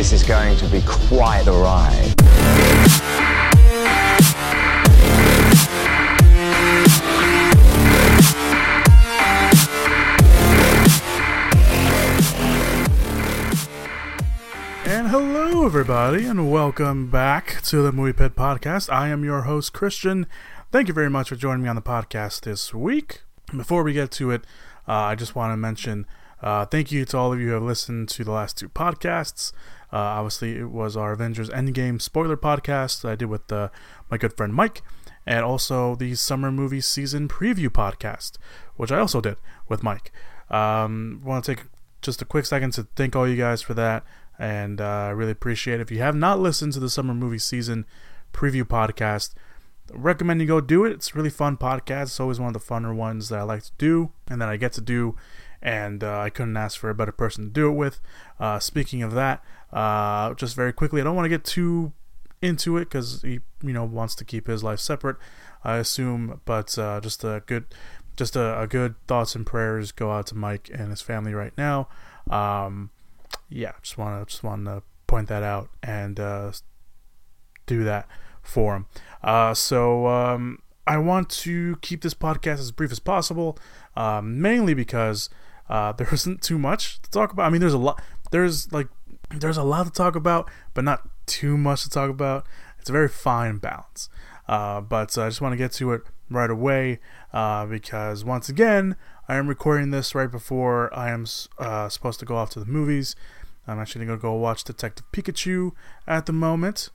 This is going to be quite a ride. And hello, everybody, and welcome back to the Movie Pit Podcast. I am your host, Christian. Thank you very much for joining me on the podcast this week. Before we get to it, uh, I just want to mention uh, thank you to all of you who have listened to the last two podcasts. Uh, obviously, it was our Avengers Endgame spoiler podcast that I did with uh, my good friend Mike, and also the summer movie season preview podcast, which I also did with Mike. Um, want to take just a quick second to thank all you guys for that and uh, I really appreciate it. If you have not listened to the summer movie season preview podcast, recommend you go do it. It's a really fun podcast. It's always one of the funner ones that I like to do and that I get to do, and uh, I couldn't ask for a better person to do it with. Uh, speaking of that, uh, just very quickly, I don't want to get too into it because he, you know, wants to keep his life separate. I assume, but uh, just a good, just a, a, good thoughts and prayers go out to Mike and his family right now. Um, yeah, just want to just want to point that out and uh, do that for him. Uh, so um, I want to keep this podcast as brief as possible, um, mainly because uh, there isn't too much to talk about. I mean, there's a lot. There's like there's a lot to talk about, but not too much to talk about. It's a very fine balance. Uh, but I just want to get to it right away uh, because once again, I am recording this right before I am uh, supposed to go off to the movies. I'm actually going to go watch Detective Pikachu at the moment.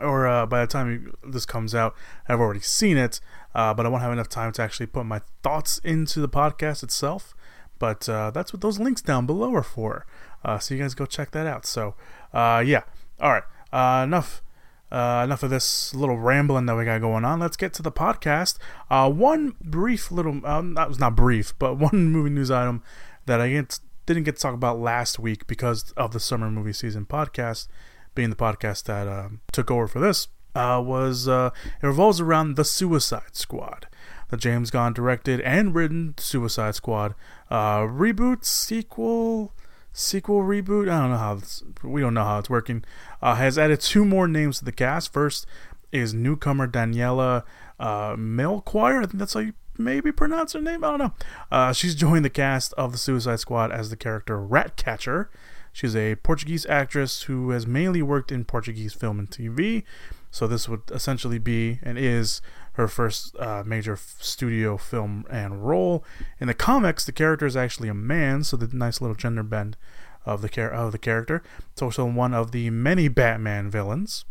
Or uh, by the time this comes out, I've already seen it, uh, but I won't have enough time to actually put my thoughts into the podcast itself. But uh, that's what those links down below are for. Uh, so you guys go check that out. So, uh, yeah. All right. Uh, enough. enough of this little rambling that we got going on. Let's get to the podcast. one brief little, um, that was not brief, but one movie news item that I get didn't get to talk about last week because of the summer movie season podcast being the podcast that uh, took over for this uh, was uh, it revolves around the Suicide Squad, the James Gunn directed and written Suicide Squad uh, reboot sequel sequel reboot. I don't know how it's, we don't know how it's working. Uh, has added two more names to the cast. First is newcomer Daniela uh, Melchior. I think that's how you maybe pronounce her name. I don't know. Uh, she's joined the cast of the Suicide Squad as the character Ratcatcher. She's a Portuguese actress who has mainly worked in Portuguese film and TV. So this would essentially be and is her first uh, major f- studio film and role. In the comics, the character is actually a man, so the nice little gender bend of the char- of the character. It's also one of the many Batman villains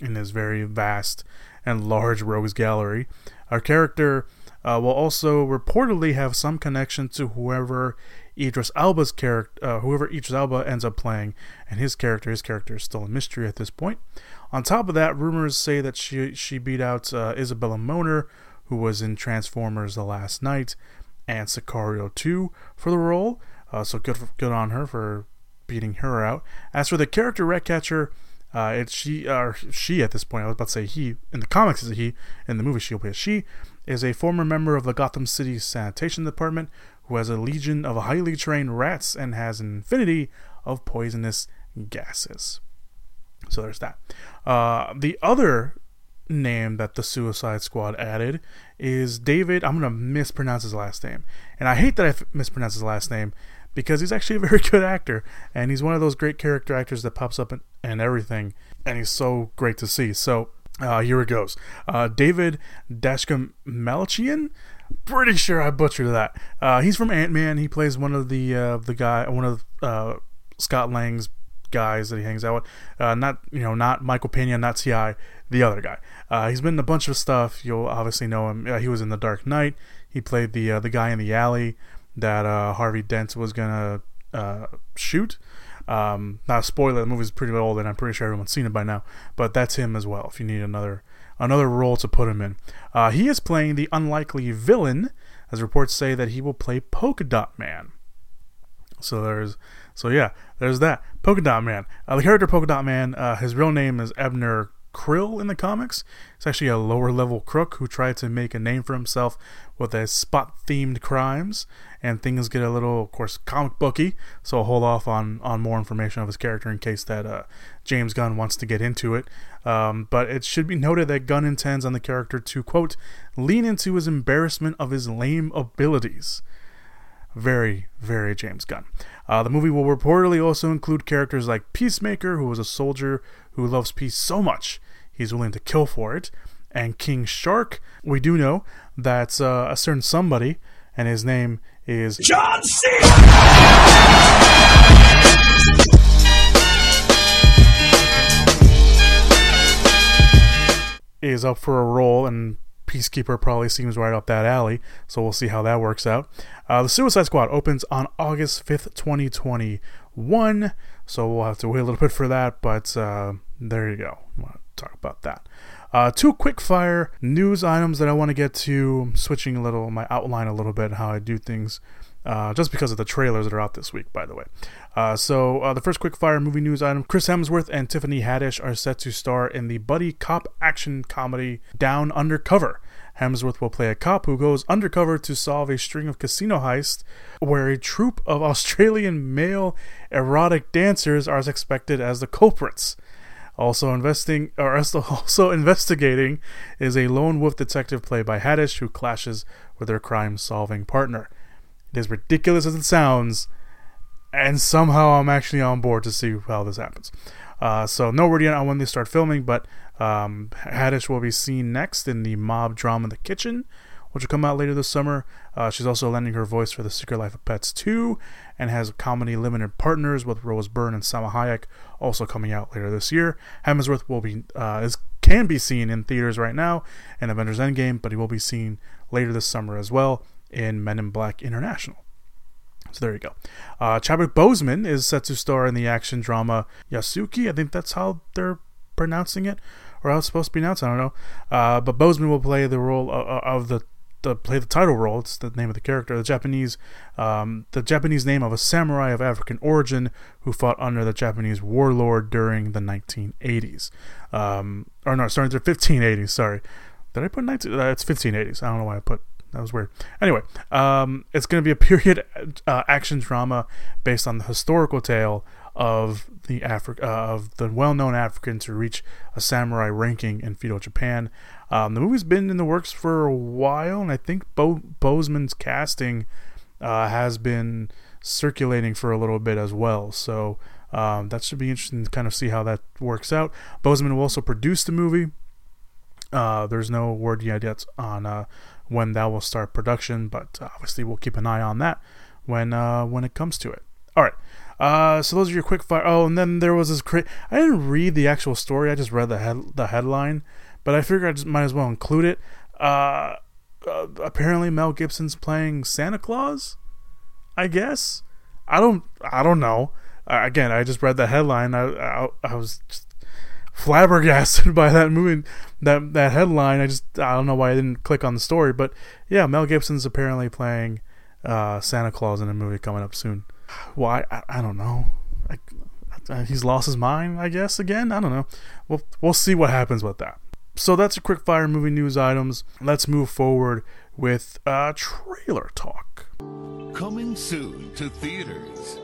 in this very vast and large rogues gallery. Our character uh, will also reportedly have some connection to whoever Idris Elba's character, uh, whoever Idris Elba ends up playing, and his character. His character is still a mystery at this point. On top of that, rumors say that she she beat out uh, Isabella Moner, who was in Transformers: The Last Knight and Sicario 2 for the role. Uh, so good, good on her for beating her out. As for the character Ratcatcher, uh, it's she or she at this point. I was about to say he in the comics is a he. In the movie, she'll be a she is a former member of the Gotham City Sanitation Department who has a legion of highly trained rats and has an infinity of poisonous gases. So there's that. Uh, the other name that the Suicide Squad added is David. I'm to mispronounce his last name. And I hate that I mispronounce his last name because he's actually a very good actor. And he's one of those great character actors that pops up in, in everything. And he's so great to see. So uh, here it goes. Uh, David Dashka Malchian. Pretty sure I butchered that. Uh, he's from Ant Man. He plays one of the uh, the guy, one of uh, Scott Lang's guys that he hangs out with. Uh, not you know, not Michael Pena, not Ti, the other guy. he's been in a bunch of stuff. You'll obviously know him. he was in The Dark Knight. He played the the guy in the alley that Harvey Dent was gonna shoot. Um, not a spoiler, the movie's pretty old, and I'm pretty sure everyone's seen it by now. But that's him as well. If you need another another role to put him in, uh, he is playing the unlikely villain, as reports say that he will play Polka Dot Man. So there's, so yeah, there's that Polka Dot Man. Uh, the character Polka Dot Man, uh, his real name is Ebner Krill in the comics. It's actually a lower level crook who tried to make a name for himself with a spot themed crimes, and things get a little, of course, comic booky. So I'll hold off on, on more information of his character in case that uh, James Gunn wants to get into it. Um, but it should be noted that Gunn intends on the character to, quote, lean into his embarrassment of his lame abilities. Very, very James Gunn. Uh, the movie will reportedly also include characters like Peacemaker, who was a soldier who loves peace so much he's willing to kill for it, and King Shark. We do know that uh, a certain somebody, and his name is John C. is up for a role, and Peacekeeper probably seems right up that alley. So we'll see how that works out. Uh, the Suicide Squad opens on August 5th, 2021. So we'll have to wait a little bit for that, but uh, there you go. We'll talk about that. Uh, two quick fire news items that I want to get to. switching a little my outline a little bit, how I do things uh, just because of the trailers that are out this week, by the way. Uh, so, uh, the first quickfire movie news item Chris Hemsworth and Tiffany Haddish are set to star in the buddy cop action comedy Down Under Cover. Hemsworth will play a cop who goes undercover to solve a string of casino heists where a troupe of Australian male erotic dancers are as expected as the culprits. Also investing or also investigating is a lone wolf detective played by Haddish who clashes with her crime-solving partner. Is ridiculous as it sounds, and somehow I'm actually on board to see how this happens. Uh, so no word yet on when they start filming, but um, Haddish will be seen next in the mob drama The Kitchen, which will come out later this summer. Uh, she's also lending her voice for The Secret Life of Pets 2 and has comedy limited partners with Rose Byrne and Salma Hayek also coming out later this year. Hemsworth will be uh, is can be seen in theaters right now in Avengers Endgame, but he will be seen later this summer as well in Men in Black International. So there you go. Uh, Chadwick Boseman is set to star in the action drama Yasuke. I think that's how they're pronouncing it, or how it's supposed to be pronounced. I don't know. Uh, but Boseman will play the role of, of the, the play the title role. It's the name of the character. The Japanese, um, the Japanese name of a samurai of African origin who fought under the Japanese warlord during the 1980s. Um, or no, sorry, the 1580s. Sorry, did I put 19? Uh, it's 1580s. I don't know why I put that was weird. Anyway, um, it's going to be a period uh, action drama based on the historical tale of the Afri- uh, of the well-known African to reach a samurai ranking in feudal Japan. Um, the movie's been in the works for a while, and I think Bo- Boseman's casting uh, has been circulating for a little bit as well. So um, that should be interesting to kind of see how that works out. Boseman will also produce the movie. Uh, there's no word yet yet on uh, when that will start production, but obviously we'll keep an eye on that when uh, when it comes to it. All right. Uh, so those are your quick fire. Oh, and then there was this I didn't read the actual story. I just read the head the headline, but I figured I just might as well include it. Uh, uh, apparently Mel Gibson's playing Santa Claus. I guess. I don't. I don't know. Uh, again, I just read the headline. I I, I was flabbergasted by that movie, that that headline. I just I don't know why I didn't click on the story, but yeah, Mel Gibson's apparently playing uh, Santa Claus in a movie coming up soon. Why well, I, I, don't know. I, he's lost his mind, I guess. Again, I don't know. We'll we'll see what happens with that. So that's a quick fire movie news items. Let's move forward with uh, trailer talk. Coming soon to theaters.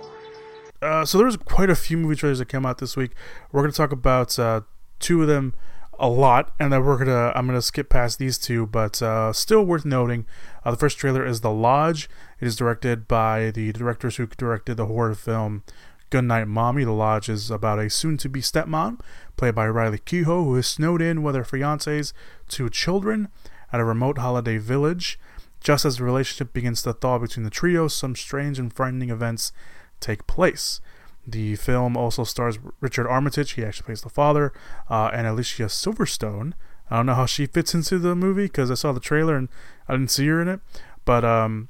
Uh, so there's quite a few movie trailers that came out this week. We're going to talk about uh, two of them a lot, and then we're gonna I'm gonna skip past these two, but uh, still worth noting. Uh, the first trailer is The Lodge. It is directed by the directors who directed the horror film Goodnight Mommy. The Lodge is about a soon-to-be stepmom, played by Riley Keough, who is snowed in with her fiance's two children at a remote holiday village. Just as the relationship begins to thaw between the trio, some strange and frightening events take place. The film also stars Richard Armitage, he actually plays the father, uh, and Alicia Silverstone. I don't know how she fits into the movie because I saw the trailer and I didn't see her in it. But um,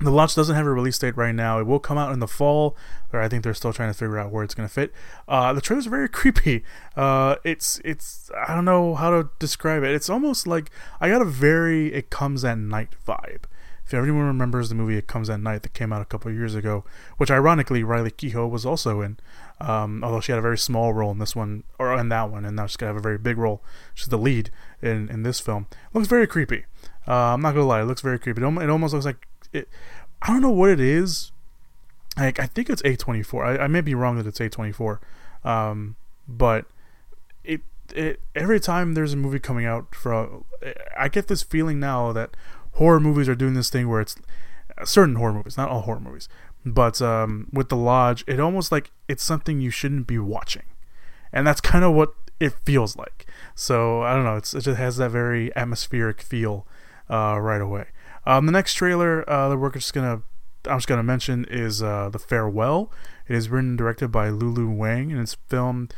the Lodge doesn't have a release date right now. It will come out in the fall, or I think they're still trying to figure out where it's going to fit. Uh, the trailer's very creepy. Uh, it's it's I don't know how to describe it. It's almost like I got a very it comes at night vibe If anyone remembers the movie It Comes at Night that came out a couple years ago, which ironically Riley Keough was also in, um, although she had a very small role in this one or in that one, and now she's gonna have a very big role. She's the lead in in this film. looks very creepy. Uh, I'm not gonna lie, it looks very creepy. It, it almost looks like it. I don't know what it is. Like I think it's A24. I, I may be wrong that it's A24, um, but it it every time there's a movie coming out from I get this feeling now that horror movies are doing this thing where it's certain horror movies, not all horror movies, but um, with the lodge, it almost like it's something you shouldn't be watching, and that's kind of what it feels like. So I don't know, it's, it just has that very atmospheric feel uh, right away. Um, the next trailer uh, that we're just gonna I'm just gonna mention is uh, the farewell. It is written and directed by Lulu Wang, and it's filmed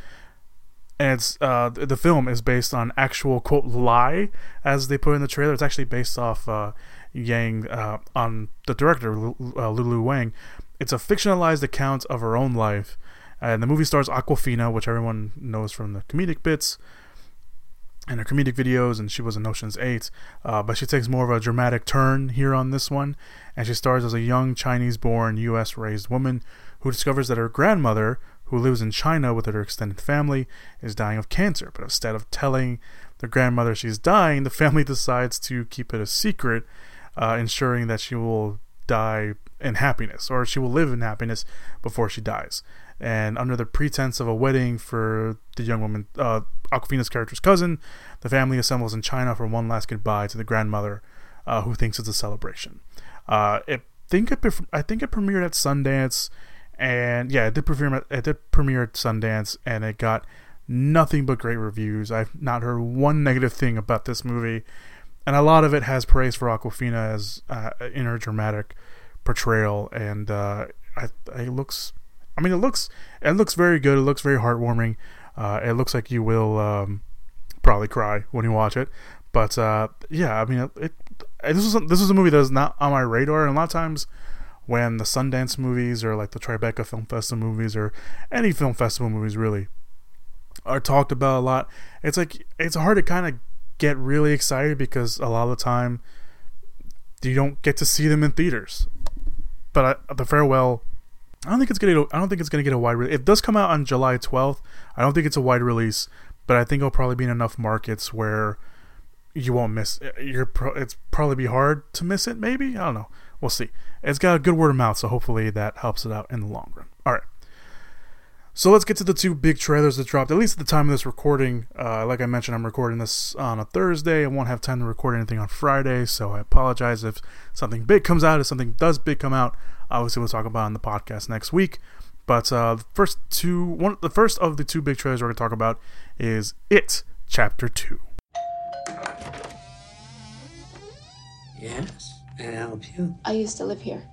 and it's uh, the film is based on actual quote lie as they put in the trailer. It's actually based off uh, Yang uh, on the director uh, Lulu Wang. It's a fictionalized account of her own life, and the movie stars Awkwafina, which everyone knows from the comedic bits and her comedic videos, and she was in Ocean's Eight. Uh, but she takes more of a dramatic turn here on this one, and she stars as a young Chinese-born, U.S.-raised woman who discovers that her grandmother, who lives in China with her extended family, is dying of cancer. But instead of telling the grandmother she's dying, the family decides to keep it a secret, uh, ensuring that she will die in happiness, or she will live in happiness before she dies. And under the pretense of a wedding for the young woman, uh, Awkwafina's character's cousin, the family assembles in China for one last goodbye to the grandmother, uh, who thinks it's a celebration. Uh, it think it, I think it premiered at Sundance and yeah, it did premiere. It did premiere at Sundance, and it got nothing but great reviews. I've not heard one negative thing about this movie, and a lot of it has praise for Awkwafina as uh, in her dramatic portrayal. And uh, I, it looks, I mean, it looks, it looks very good. It looks very heartwarming. Uh, it looks like you will um, probably cry when you watch it. But uh, yeah, I mean, it, it, this was this is a movie that was not on my radar, and a lot of times when the Sundance movies or like the Tribeca Film Festival movies or any film festival movies really are talked about a lot. It's like it's hard to kind of get really excited because a lot of the time you don't get to see them in theaters. But I, the farewell, I don't think it's gonna. I don't think it's gonna get a wide. Re- it does come out on July 12th. I don't think it's a wide release, but I think it'll probably be in enough markets where you won't miss. You're. Pro- it's probably be hard to miss it. Maybe I don't know we'll see. It's got a good word of mouth, so hopefully that helps it out in the long run. All right. So let's get to the two big trailers that dropped, at least at the time of this recording. Uh, like I mentioned, I'm recording this on a Thursday. I won't have time to record anything on Friday, so I apologize if something big comes out. If something does big come out, obviously we'll talk about on the podcast next week. But uh, the first two, one, the first of the two big trailers we're going to talk about is It Chapter Two. Yes. Can I help you? I used to live here.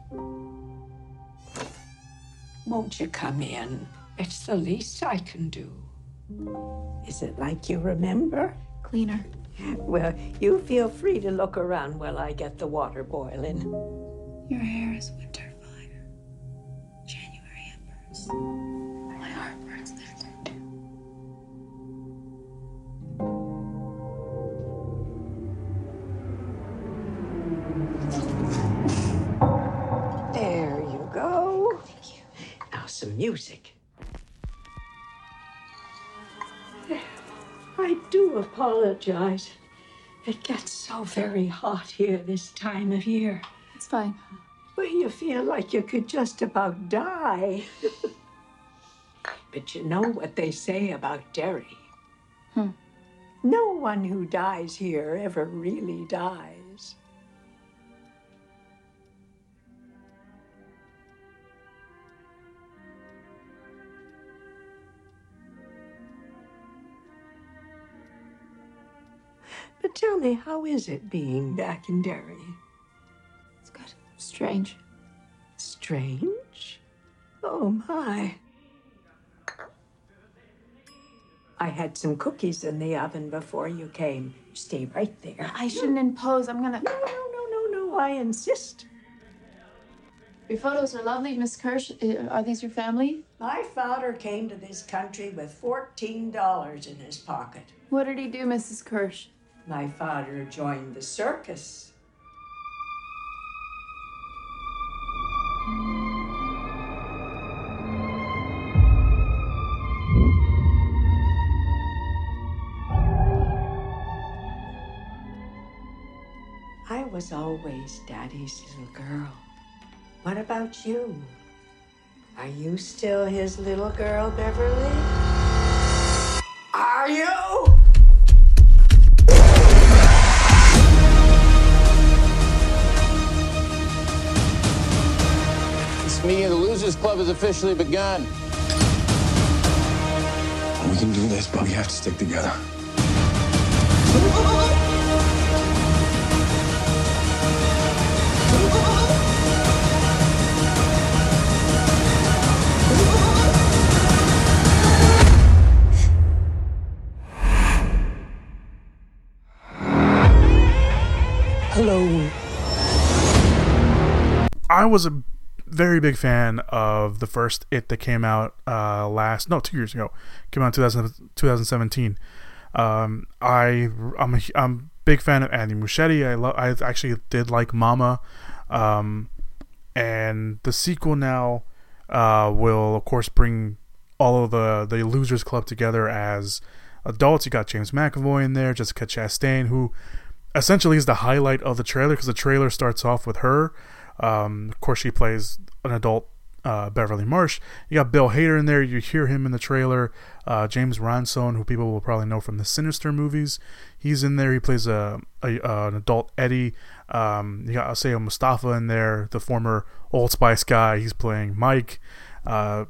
Won't you come in? It's the least I can do. Is it like you remember? Cleaner. Well, you feel free to look around while I get the water boiling. Your hair is winter fire. January embers. There you go. Thank you. Now some music. I do apologize. It gets so very hot here this time of year. It's fine. Well, you feel like you could just about die. but you know what they say about Derry? Hmm. No one who dies here ever really dies. Tell me, how is it being back in Derry? It's good. Strange. Strange? Oh, my. I had some cookies in the oven before you came. Stay right there. I shouldn't impose. I'm gonna. No, no, no, no, no. I insist. Your photos are lovely, Miss Kirsch. Uh, Are these your family? My father came to this country with $14 in his pocket. What did he do, Mrs. Kirsch? my father joined the circus. I was always Daddy's little girl. What about you? Are you still his little girl, Beverly? Are you? This meeting the Losers Club has officially begun. We can do this, but we have to stick together. Hello. I was a very big fan of the first It that came out uh, last no two years ago. Came out in 2000, 2017. Um, I I'm a, I'm big fan of Andy Muschietti. I love I actually did like Mama, um, and the sequel now uh, will of course bring all of the the Losers Club together as adults. You got James McAvoy in there, Jessica Chastain, who essentially is the highlight of the trailer because the trailer starts off with her. Um, of course, she plays an adult uh, Beverly Marsh. You got Bill Hader in there. You hear him in the trailer. Uh, James Ransone, who people will probably know from the Sinister movies, he's in there. He plays a, a uh, an adult Eddie. Um, you got Isaiah Mustafa in there, the former Old Spice guy. He's playing Mike. Uh,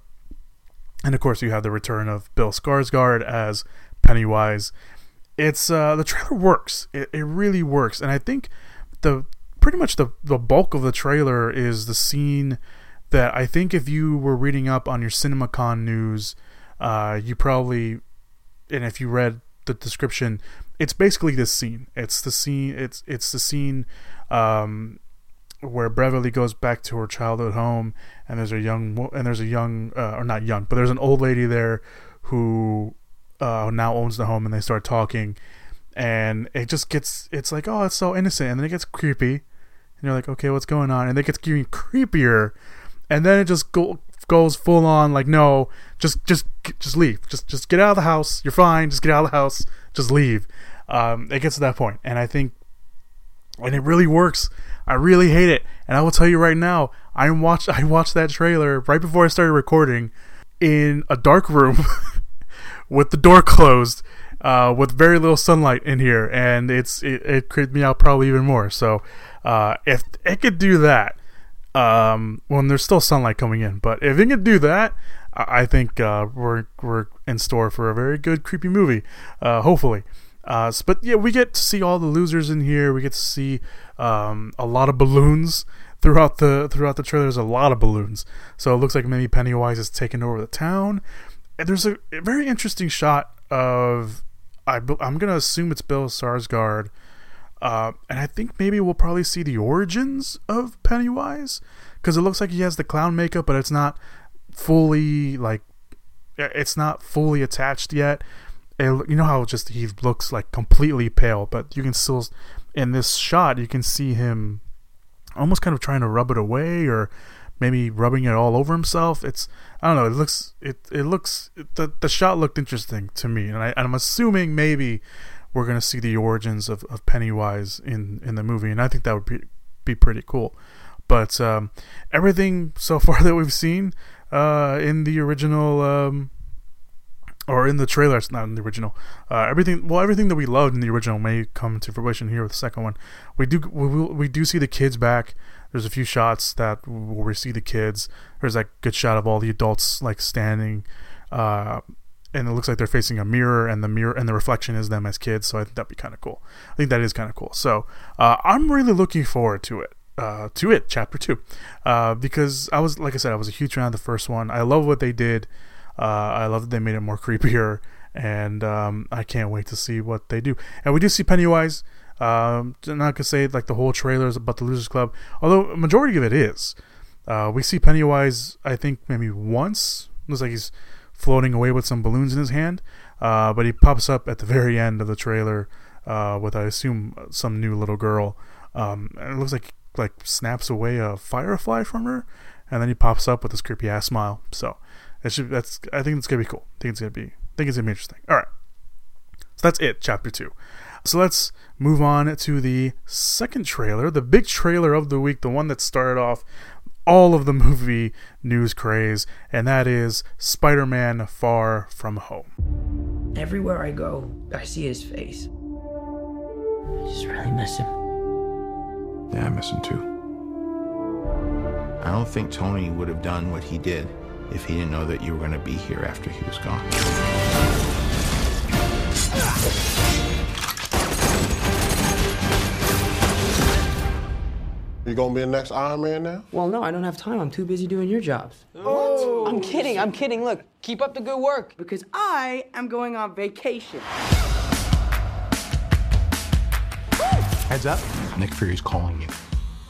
and of course, you have the return of Bill Skarsgård as Pennywise. It's uh, the trailer works. It, it really works, and I think the pretty much the the bulk of the trailer is the scene that I think if you were reading up on your CinemaCon news, uh, you probably, and if you read the description, it's basically this scene. It's the scene. It's it's the scene um, where Beverly goes back to her childhood home, and there's a young and there's a young uh, or not young, but there's an old lady there who uh, now owns the home, and they start talking, and it just gets it's like oh it's so innocent, and then it gets creepy, and you're like okay what's going on, and it gets getting creepier, and then it just go, goes full on like no just just just leave. Just just get out of the house. You're fine. Just get out of the house. Just leave. Um, it gets to that point. And i think and it really works. I really hate it. And i will tell you right now i watched i watched that trailer right before i started recording in a dark room with the door closed uh, with very little sunlight in here. And it's it, it creeped me out probably even more. So uh, if it could do that um, when there's still sunlight coming in. But if it can do that, I think uh, we're we're in store for a very good creepy movie. Uh, hopefully. Uh, but yeah, we get to see all the losers in here. We get to see um, a lot of balloons throughout the throughout the trailer. There's a lot of balloons, so it looks like maybe Pennywise is taking over the town. And there's a, a very interesting shot of I, I'm gonna assume it's Bill Skarsgård uh, and I think maybe we'll probably see the origins of Pennywise because it looks like he has the clown makeup, but it's not fully like it's not fully attached yet. It, you know how just he looks like completely pale, but you can still in this shot you can see him almost kind of trying to rub it away or maybe rubbing it all over himself. It's I don't know. It looks it it looks the the shot looked interesting to me, and I and I'm assuming maybe we're gonna see the origins of, of Pennywise in in the movie, and I think that would be be pretty cool. But um, everything so far that we've seen uh, in the original um, or in the trailer, it's not in the original. Uh, everything, well, everything that we loved in the original may come to fruition here with the second one. We do, we, we do see the kids back. There's a few shots that where we see the kids. There's that good shot of all the adults like standing, uh, and it looks like they're facing a mirror, and the mirror and the reflection is them as kids. So I think that'd be kind of cool. I think that is kind of cool. So uh, I'm really looking forward to it. Uh, to it, chapter two, uh, because I was like I said, I was a huge fan of the first one. I love what they did. Uh, I love that they made it more creepier, and um, I can't wait to see what they do. And we do see Pennywise. Um, I'm not gonna say like the whole trailer is about the Losers Club, although majority of it is. Uh, we see Pennywise, I think maybe once. Looks like he's floating away with some balloons in his hand, uh, but he pops up at the very end of the trailer uh, with, I assume, some new little girl. Um, and it looks like like snaps away a firefly from her, and then he pops up with this creepy ass smile. So should that's I think it's gonna be cool. I think it's gonna be I think it's gonna be interesting. All right, so that's it, chapter two. So let's move on to the second trailer, the big trailer of the week, the one that started off all of the movie news craze, and that is Spider Man Far From Home. Everywhere I go, I see his face. I just really miss him. Yeah, I miss him too. I don't think Tony would have done what he did if he didn't know that you were going to be here after he was gone. You gonna be the next Iron Man now? Well, no, I don't have time. I'm too busy doing your jobs. What? I'm kidding. I'm kidding. Look, keep up the good work. Because I am going on vacation. Heads up. Nick Fury's calling you.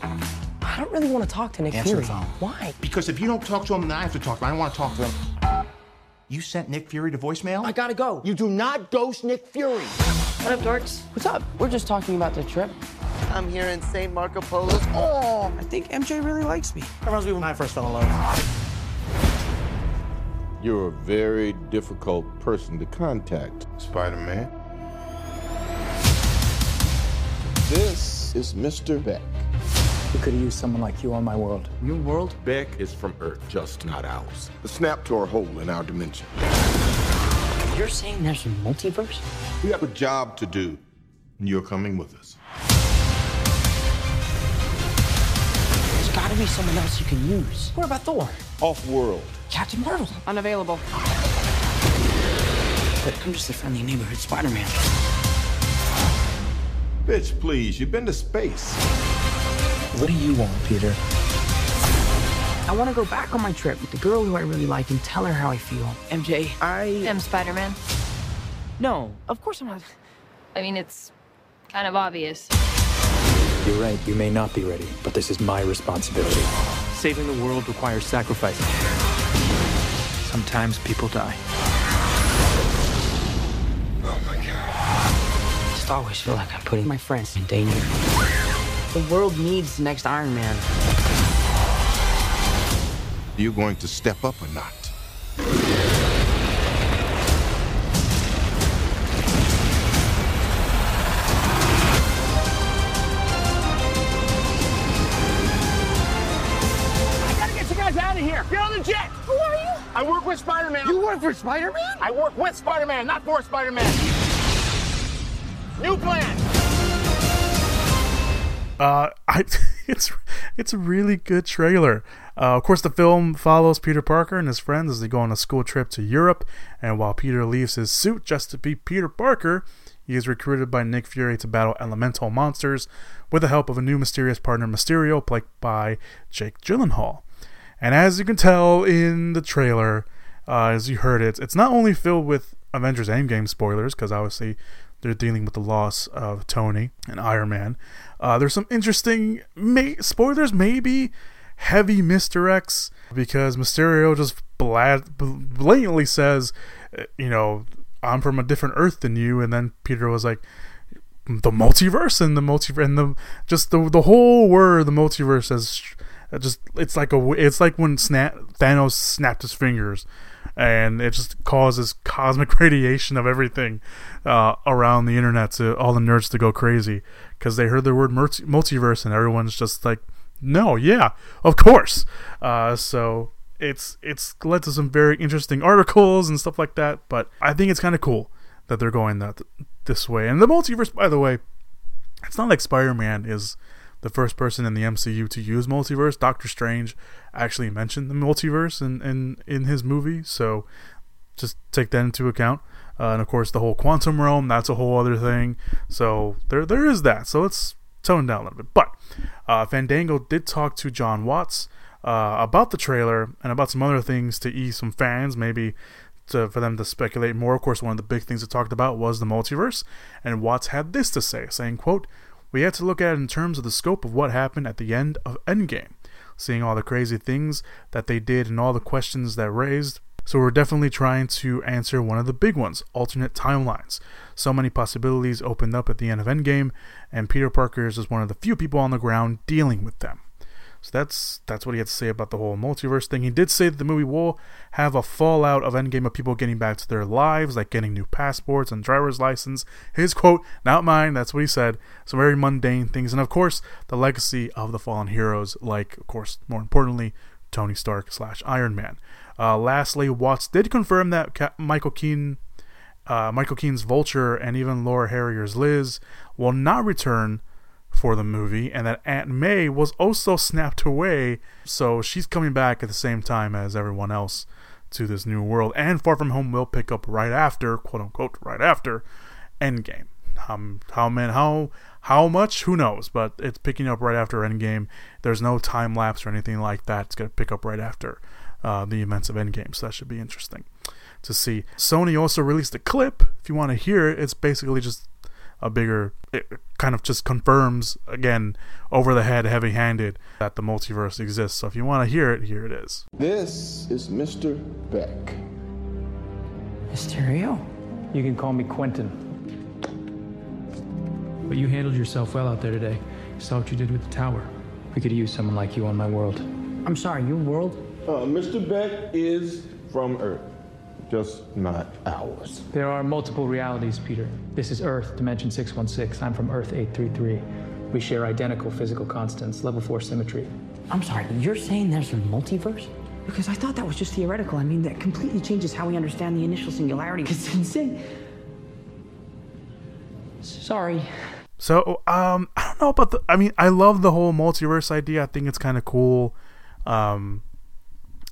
I don't really want to talk to Nick Answer Fury. the phone. Why? Because if you don't talk to him, then I have to talk to him. I don't want to talk to him. You sent Nick Fury to voicemail? I gotta go. You do not ghost Nick Fury. What up, dorks? What's up? We're just talking about the trip. I'm here in St. Marco Polo. Oh, I think MJ really likes me. that reminds me when I first fell in love. You're a very difficult person to contact, Spider-Man. This is Mr. Beck. We could have used someone like you on my world. Your world? Beck is from Earth, just not ours. The snap tore a hole in our dimension. You're saying there's a multiverse? We have a job to do, and you're coming with us. There's gotta be someone else you can use. What about Thor? Off-world. Captain Marvel? Unavailable. But I'm just a friendly neighborhood Spider-Man. Bitch, please, you've been to space. What do you want, Peter? I want to go back on my trip with the girl who I really like and tell her how I feel. MJ, I am Spider-Man. No, of course I'm not. I mean, it's kind of obvious. You're right, you may not be ready, but this is my responsibility. Saving the world requires sacrifice. Sometimes people die. Oh my god. I just always feel like I'm putting my friends in danger. The world needs the next Iron Man. You're you going to step up or not? I work with Spider-Man. You work for Spider-Man? I work with Spider-Man, not for Spider-Man. New plan. Uh, I it's it's a really good trailer. Uh, of course, the film follows Peter Parker and his friends as they go on a school trip to Europe. And while Peter leaves his suit just to be Peter Parker, he is recruited by Nick Fury to battle elemental monsters with the help of a new mysterious partner, Mysterio, played by Jake Gyllenhaal. And as you can tell in the trailer, uh, as you heard it, it's not only filled with Avengers Endgame spoilers, because obviously they're dealing with the loss of Tony and Iron Man. Uh, there's some interesting may- spoilers, maybe heavy misdirects, because Mysterio just blad- blatantly says, uh, you know, I'm from a different Earth than you, and then Peter was like, the multiverse and the multiverse and the just the the whole word the multiverse has just it's like a it's like when snap Thanos snapped his fingers and it just causes cosmic radiation of everything uh, around the internet to all the nerds to go crazy because they heard the word multi- multiverse and everyone's just like no yeah of course. Uh, so it's it's led to some very interesting articles and stuff like that but i think it's kind of cool that they're going that this way. And the multiverse by the way it's not like spider-man is the first person in the MCU to use multiverse. Doctor Strange actually mentioned the multiverse in, in, in his movie, so just take that into account. Uh, and of course, the whole quantum realm, that's a whole other thing. So there there is that. So let's tone down a little bit. But uh, Fandango did talk to Jon Watts uh, about the trailer and about some other things to ease some fans, maybe to, for them to speculate more. Of course, one of the big things they talked about was the multiverse. And Watts had this to say, saying, quote, we had to look at it in terms of the scope of what happened at the end of Endgame, seeing all the crazy things that they did and all the questions that raised. So we're definitely trying to answer one of the big ones, alternate timelines. So many possibilities opened up at the end of Endgame, and Peter Parker is just one of the few people on the ground dealing with them. So that's that's what he had to say about the whole multiverse thing. He did say that the movie will have a fallout of Endgame of people getting back to their lives, like getting new passports and driver's license. His quote, not mine. That's what he said. Some very mundane things, and of course, the legacy of the fallen heroes, like of course, more importantly, Tony Stark slash Iron Man. Uh, lastly, Watts did confirm that Michael Keaton, uh, Michael Keaton's Vulture, and even Laura Harrier's Liz will not return for the movie, and that Aunt May was also snapped away, so she's coming back at the same time as everyone else to this new world. And Far From Home will pick up right after, quote unquote, right after Endgame. Um, how man, how how much? Who knows? But it's picking up right after Endgame. There's no time lapse or anything like that. It's gonna pick up right after uh, the events of Endgame, so that should be interesting to see. Sony also released a clip. If you want to hear it, it's basically just a bigger it kind of just confirms again over the head heavy handed that the multiverse exists. So if you want to hear it here it is. This is mr beck. Mysterio? You can call me quentin. But you handled yourself well out there today. Saw what you did with the tower. We could use someone like you on my world. I'm sorry your world? Uh, mr beck is from earth just not ours. There are multiple realities, Peter. This is Earth, dimension 616. I'm from Earth 833. We share identical physical constants, level 4 symmetry. I'm sorry, you're saying there's a multiverse? Because I thought that was just theoretical. I mean, that completely changes how we understand the initial singularity. It's insane. Sorry. So, um, I don't know about the. I mean, I love the whole multiverse idea. I think it's kind of cool. Um,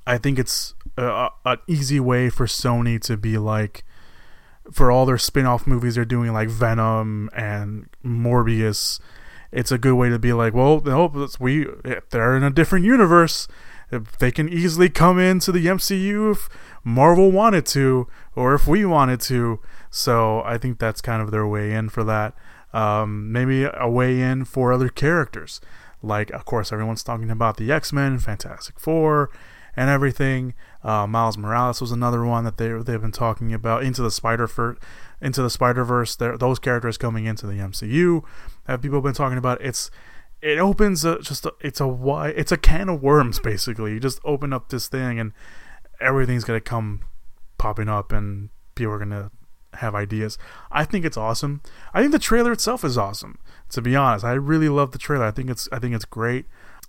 I think it's an easy way for Sony to be like for all their spin-off movies they're doing like Venom and Morbius. It's a good way to be like well no we they're in a different universe. They can easily come into the MCU if Marvel wanted to or if we wanted to. So I think that's kind of their way in for that. Um, maybe a way in for other characters. Like of course everyone's talking about the X-Men Fantastic 4 and everything. Uh, Miles Morales was another one that they they've been talking about. Into the Spider into the Spider Verse. Those characters coming into the MCU have people been talking about. It's it opens a, just a, it's a why it's a can of worms basically. You just open up this thing and everything's gonna come popping up and people are gonna have ideas. I think it's awesome. I think the trailer itself is awesome. To be honest, I really love the trailer. I think it's I think it's great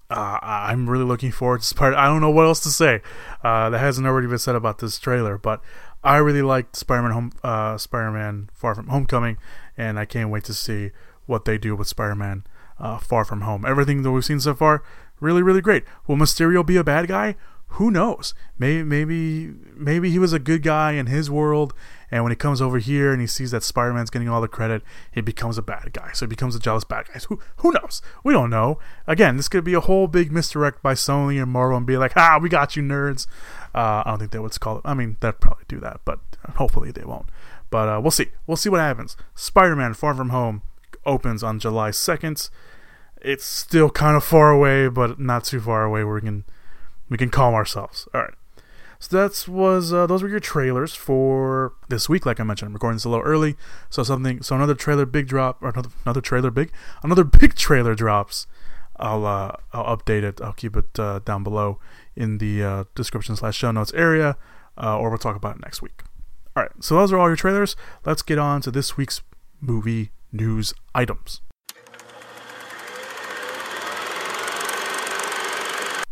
uh, I'm really looking forward to Spider. I don't know what else to say uh, that hasn't already been said about this trailer, but I really liked Spider-Man Home, uh, Spider-Man Far From Homecoming, and I can't wait to see what they do with Spider-Man uh, Far From Home. Everything that we've seen so far, really, really great. Will Mysterio be a bad guy? Who knows? Maybe, maybe, maybe he was a good guy in his world, and when he comes over here and he sees that Spider Man's getting all the credit, he becomes a bad guy. So he becomes a jealous bad guy. Who, who knows? We don't know. Again, this could be a whole big misdirect by Sony and Marvel and be like, ah, we got you, nerds. Uh, I don't think they would call it. I mean, they'd probably do that, but hopefully they won't. But uh, we'll see. We'll see what happens. Spider Man Far From Home opens on July 2nd. It's still kind of far away, but not too far away where we can we can calm ourselves. All right. So that was uh, those were your trailers for this week. Like I mentioned, I'm recording this a little early, so something so another trailer big drop or another another trailer big another big trailer drops. I'll uh, I'll update it. I'll keep it uh, down below in the uh, description slash show notes area, uh, or we'll talk about it next week. All right, so those are all your trailers. Let's get on to this week's movie news items.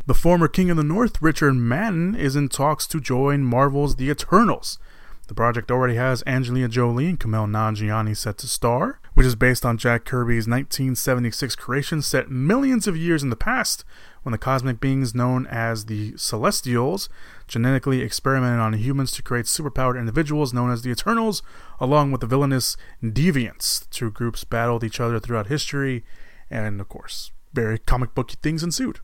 The former King of the North, Richard Madden, is in talks to join Marvel's The Eternals. The project already has Angelina Jolie and Kumail Nanjiani set to star, which is based on Jack Kirby's 1976 creation set millions of years in the past when the cosmic beings known as the Celestials genetically experimented on humans to create superpowered individuals known as the Eternals, along with the villainous Deviants. The two groups battled each other throughout history, and of course, very comic booky things ensued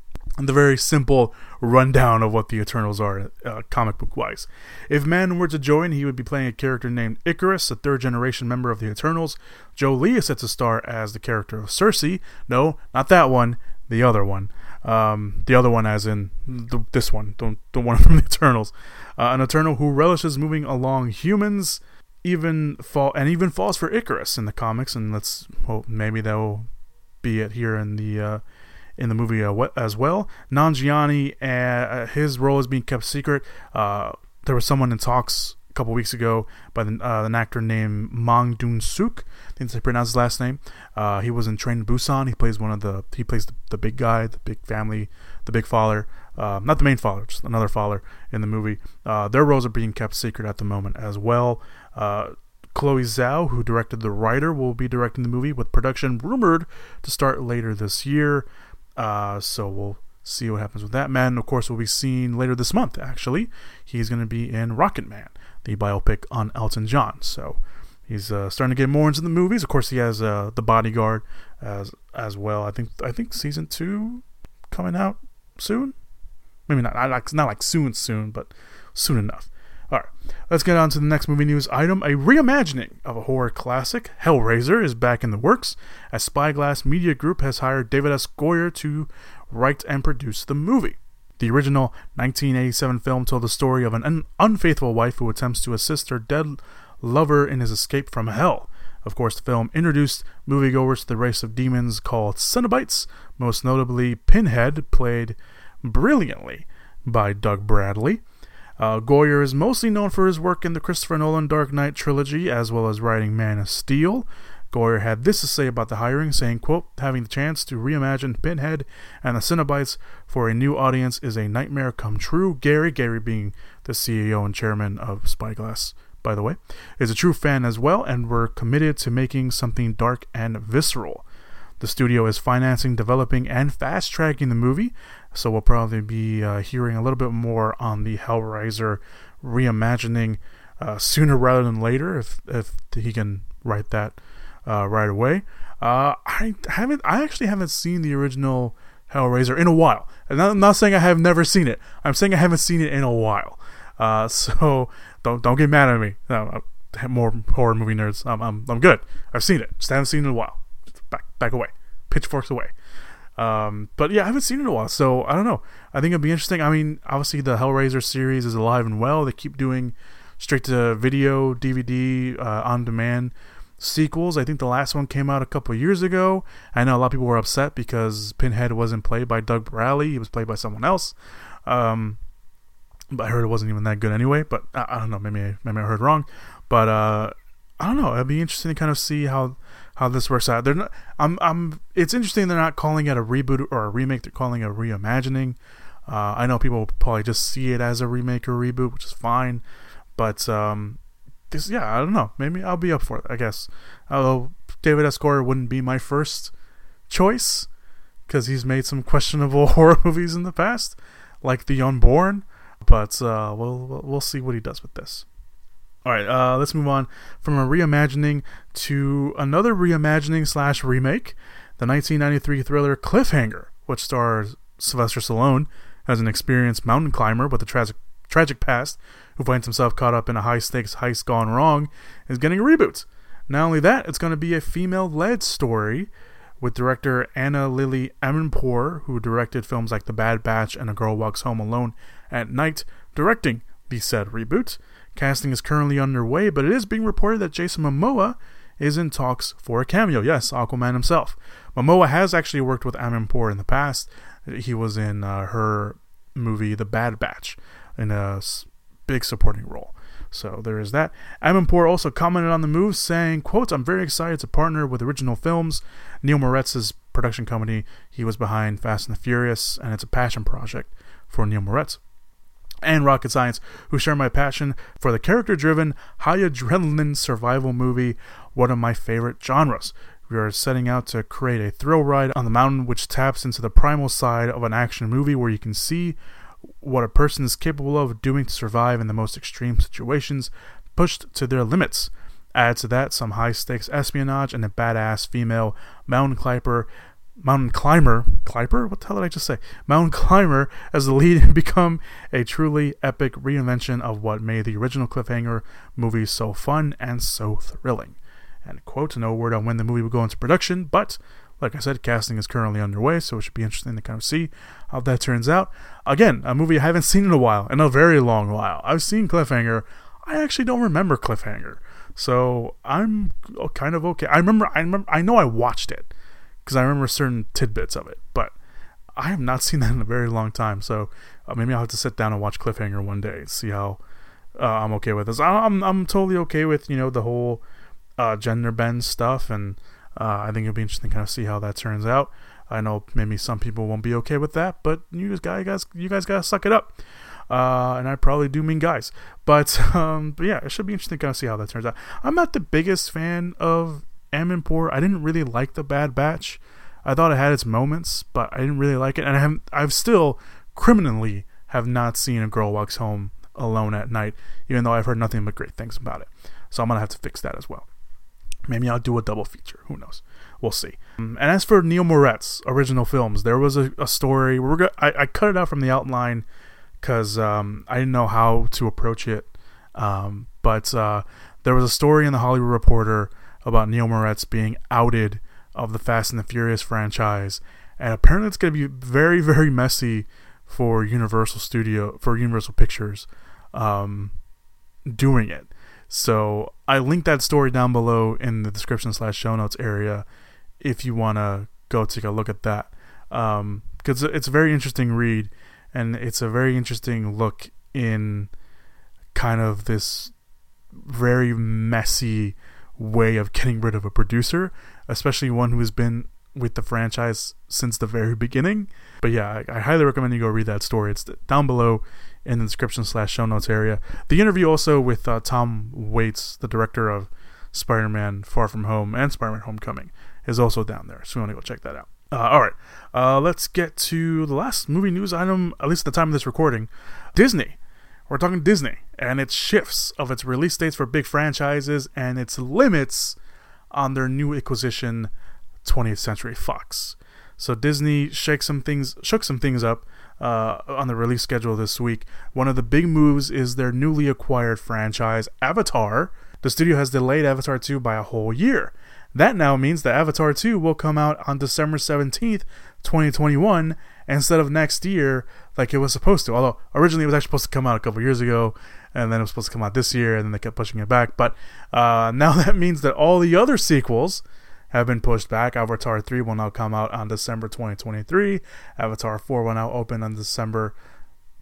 the very simple rundown of what the Eternals are, uh, comic book wise. If Madden were to join, he would be playing a character named Icarus, a third generation member of the Eternals. Jolie is set to star as the character of Sersi. No, not that one, the other one. Um, the other one, as in the, this one, the, the one from the Eternals. Uh, an Eternal who relishes moving along humans, even fall and even falls for Icarus in the comics. And let's hope maybe that will be it here in the. Uh, in the movie uh, as well. Nanjiani, uh, his role is being kept secret. Uh, there was someone in talks a couple weeks ago by the, uh, an actor named Mang Doon Suk. I think I pronounced his last name. Uh, he was in Train Busan. He plays one of the he plays the, the big guy, the big family, the big father. Uh, not the main father, just another father in the movie. Uh, their roles are being kept secret at the moment as well. Uh, Chloe Zhao, who directed The Rider, will be directing the movie, with production rumored to start later this year. Uh, so we'll see what happens with that. Madden, of course, will be seen later this month, actually. He's going to be in Rocket Man, the biopic on Elton John. So he's uh, starting to get more into the movies. Of course, he has uh, The Bodyguard as as well. I think I think season two coming out soon. Maybe not, not like, not like soon, soon, but soon enough. All right, let's get on to the next movie news item. A reimagining of a horror classic, Hellraiser, is back in the works, as Spyglass Media Group has hired David S. Goyer to write and produce the movie. The original 1987 film told the story of an un- unfaithful wife who attempts to assist her dead lover in his escape from hell. Of course, the film introduced moviegoers to the race of demons called Cenobites, most notably Pinhead, played brilliantly by Doug Bradley. Uh, Goyer is mostly known for his work in the Christopher Nolan Dark Knight trilogy, as well as writing Man of Steel. Goyer had this to say about the hiring, saying, quote, having the chance to reimagine Pinhead and the Cenobites for a new audience is a nightmare come true. Gary, Gary being the CEO and chairman of Spyglass, by the way, is a true fan as well, and we're committed to making something dark and visceral. The studio is financing, developing, and fast tracking the movie, so we'll probably be uh, hearing a little bit more on the Hellraiser reimagining uh, sooner rather than later if, if he can write that uh, right away. Uh, I haven't, I actually haven't seen the original Hellraiser in a while. And I'm not saying I have never seen it. I'm saying I haven't seen it in a while. Uh, so don't don't get mad at me. No, more horror movie nerds. I'm, I'm I'm good. I've seen it. Just haven't seen it in a while back back away, pitchforks away. Um, but yeah, I haven't seen it in a while, so I don't know. I think it'd be interesting. I mean, obviously the Hellraiser series is alive and well. They keep doing straight to video, DVD, uh, on demand sequels. I think the last one came out a couple years ago. I know a lot of people were upset because Pinhead wasn't played by Doug Bradley; he was played by someone else. Um, but I heard it wasn't even that good anyway. But I, I don't know. Maybe maybe I heard wrong. But uh, I don't know. It'd be interesting to kind of see how how this works out. They're not. I'm. I'm. It's interesting they're not calling it a reboot or a remake. They're calling it a reimagining. Uh, I know people will probably just see it as a remake or reboot, which is fine. But um, this, yeah, I don't know. Maybe I'll be up for it. I guess. Although David S. Goyer wouldn't be my first choice because he's made some questionable horror movies in the past, like The Unborn. But uh, we'll we'll see what he does with this. All right, uh, let's move on from a reimagining to another reimagining slash remake, the 1993 thriller Cliffhanger, which stars Sylvester Stallone as an experienced mountain climber with a tragic tragic past who finds himself caught up in a high stakes heist gone wrong, is getting a reboot. Not only that, it's going to be a female led story with director Anna Lily Amirpour, who directed films like The Bad Batch and A Girl Walks Home Alone at Night, directing the said reboot. Casting is currently underway, but it is being reported that Jason Momoa is in talks for a cameo. Yes, Aquaman himself. Momoa has actually worked with Amirpour in the past. He was in uh, her movie The Bad Batch in a big supporting role. So there is that. Amirpour also commented on the move, saying, quote, I'm very excited to partner with Original Films, Neal Moritz's production company. He was behind Fast and the Furious, and it's a passion project for Neal Moritz and Rocket Science, who share my passion for the character driven, high adrenaline survival movie, one of my favorite genres. We are setting out to create a thrill ride on the mountain which taps into the primal side of an action movie where you can see what a person is capable of doing to survive in the most extreme situations, pushed to their limits. Add to that some high stakes espionage and a badass female mountain climber mountain climber, climber? What the hell did I just say? Mountain climber as the lead and become a truly epic reinvention of what made the original Cliffhanger movie so fun and so thrilling. And quote, no word on when the movie will go into production, but like I said, casting is currently underway, so it should be interesting to kind of see how that turns out. Again, a movie I haven't seen in a while, in a very long while. I've seen Cliffhanger. I actually don't remember Cliffhanger. So I'm uh, kind of okay. I remember, I remember, I know I watched it because I remember certain tidbits of it, but I have not seen that in a very long time. So uh, maybe I'll have to sit down and watch Cliffhanger one day, see how uh, I'm okay with this. I'm I'm totally okay with you know the whole uh, gender bend stuff, and uh, I think it'll be interesting to kind of see how that turns out. I know maybe some people won't be okay with that, but you guys, you guys gotta suck it up. Uh, and I probably do mean guys, but, um, but yeah, it should be interesting to kind of see how that turns out. I'm not the biggest fan of Amirpour. I didn't really like the Bad Batch. I thought it had its moments, but I didn't really like it, and I have I've still criminally have not seen a girl walks home alone at night, even though I've heard nothing but great things about it. So I'm gonna have to fix that as well. Maybe I'll do a double feature. Who knows? We'll see. Um, and as for Neal Moritz original films, there was a, a story. We're go- I, I cut it out from the outline because um, I didn't know how to approach it. Um, but uh, there was a story in the Hollywood Reporter about Neal Moritz being outed of the Fast and the Furious franchise, and apparently it's going to be very, very messy for Universal Studio for Universal Pictures um, doing it. So I linked that story down below in the description slash show notes area if you want to go take a look at that. Because um, it's a very interesting read and it's a very interesting look in kind of this very messy way of getting rid of a producer, especially one who has been with the franchise since the very beginning. But yeah, I, I highly recommend you go read that story. It's down below in the description slash show notes area. The interview also with uh, Tom Watts, the director of Spider-Man: Far From Home and Spider-Man: Homecoming, is also down there. So you want to go check that out. Uh, all right, uh, let's get to the last movie news item. At least at the time of this recording, Disney. We're talking Disney and its shifts of its release dates for big franchises and its limits on their new acquisition, 20th Century Fox. So Disney shook some things, shook some things up uh, on the release schedule this week. One of the big moves is their newly acquired franchise, Avatar. The studio has delayed Avatar 2 by a whole year. That now means that Avatar 2 will come out on December 17th, 2021, instead of next year like it was supposed to. Although originally it was actually supposed to come out a couple years ago, and then it was supposed to come out this year, and then they kept pushing it back. But uh, now that means that all the other sequels have been pushed back. Avatar 3 will now come out on December 2023. Avatar 4 will now open on December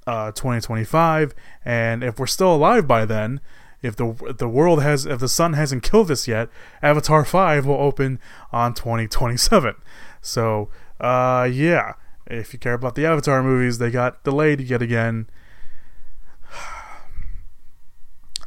uh, 2025. And if we're still alive by then, if the if the world has if the sun hasn't killed us yet, Avatar 5 will open on 2027. So, uh, yeah, if you care about the Avatar movies, they got delayed yet again.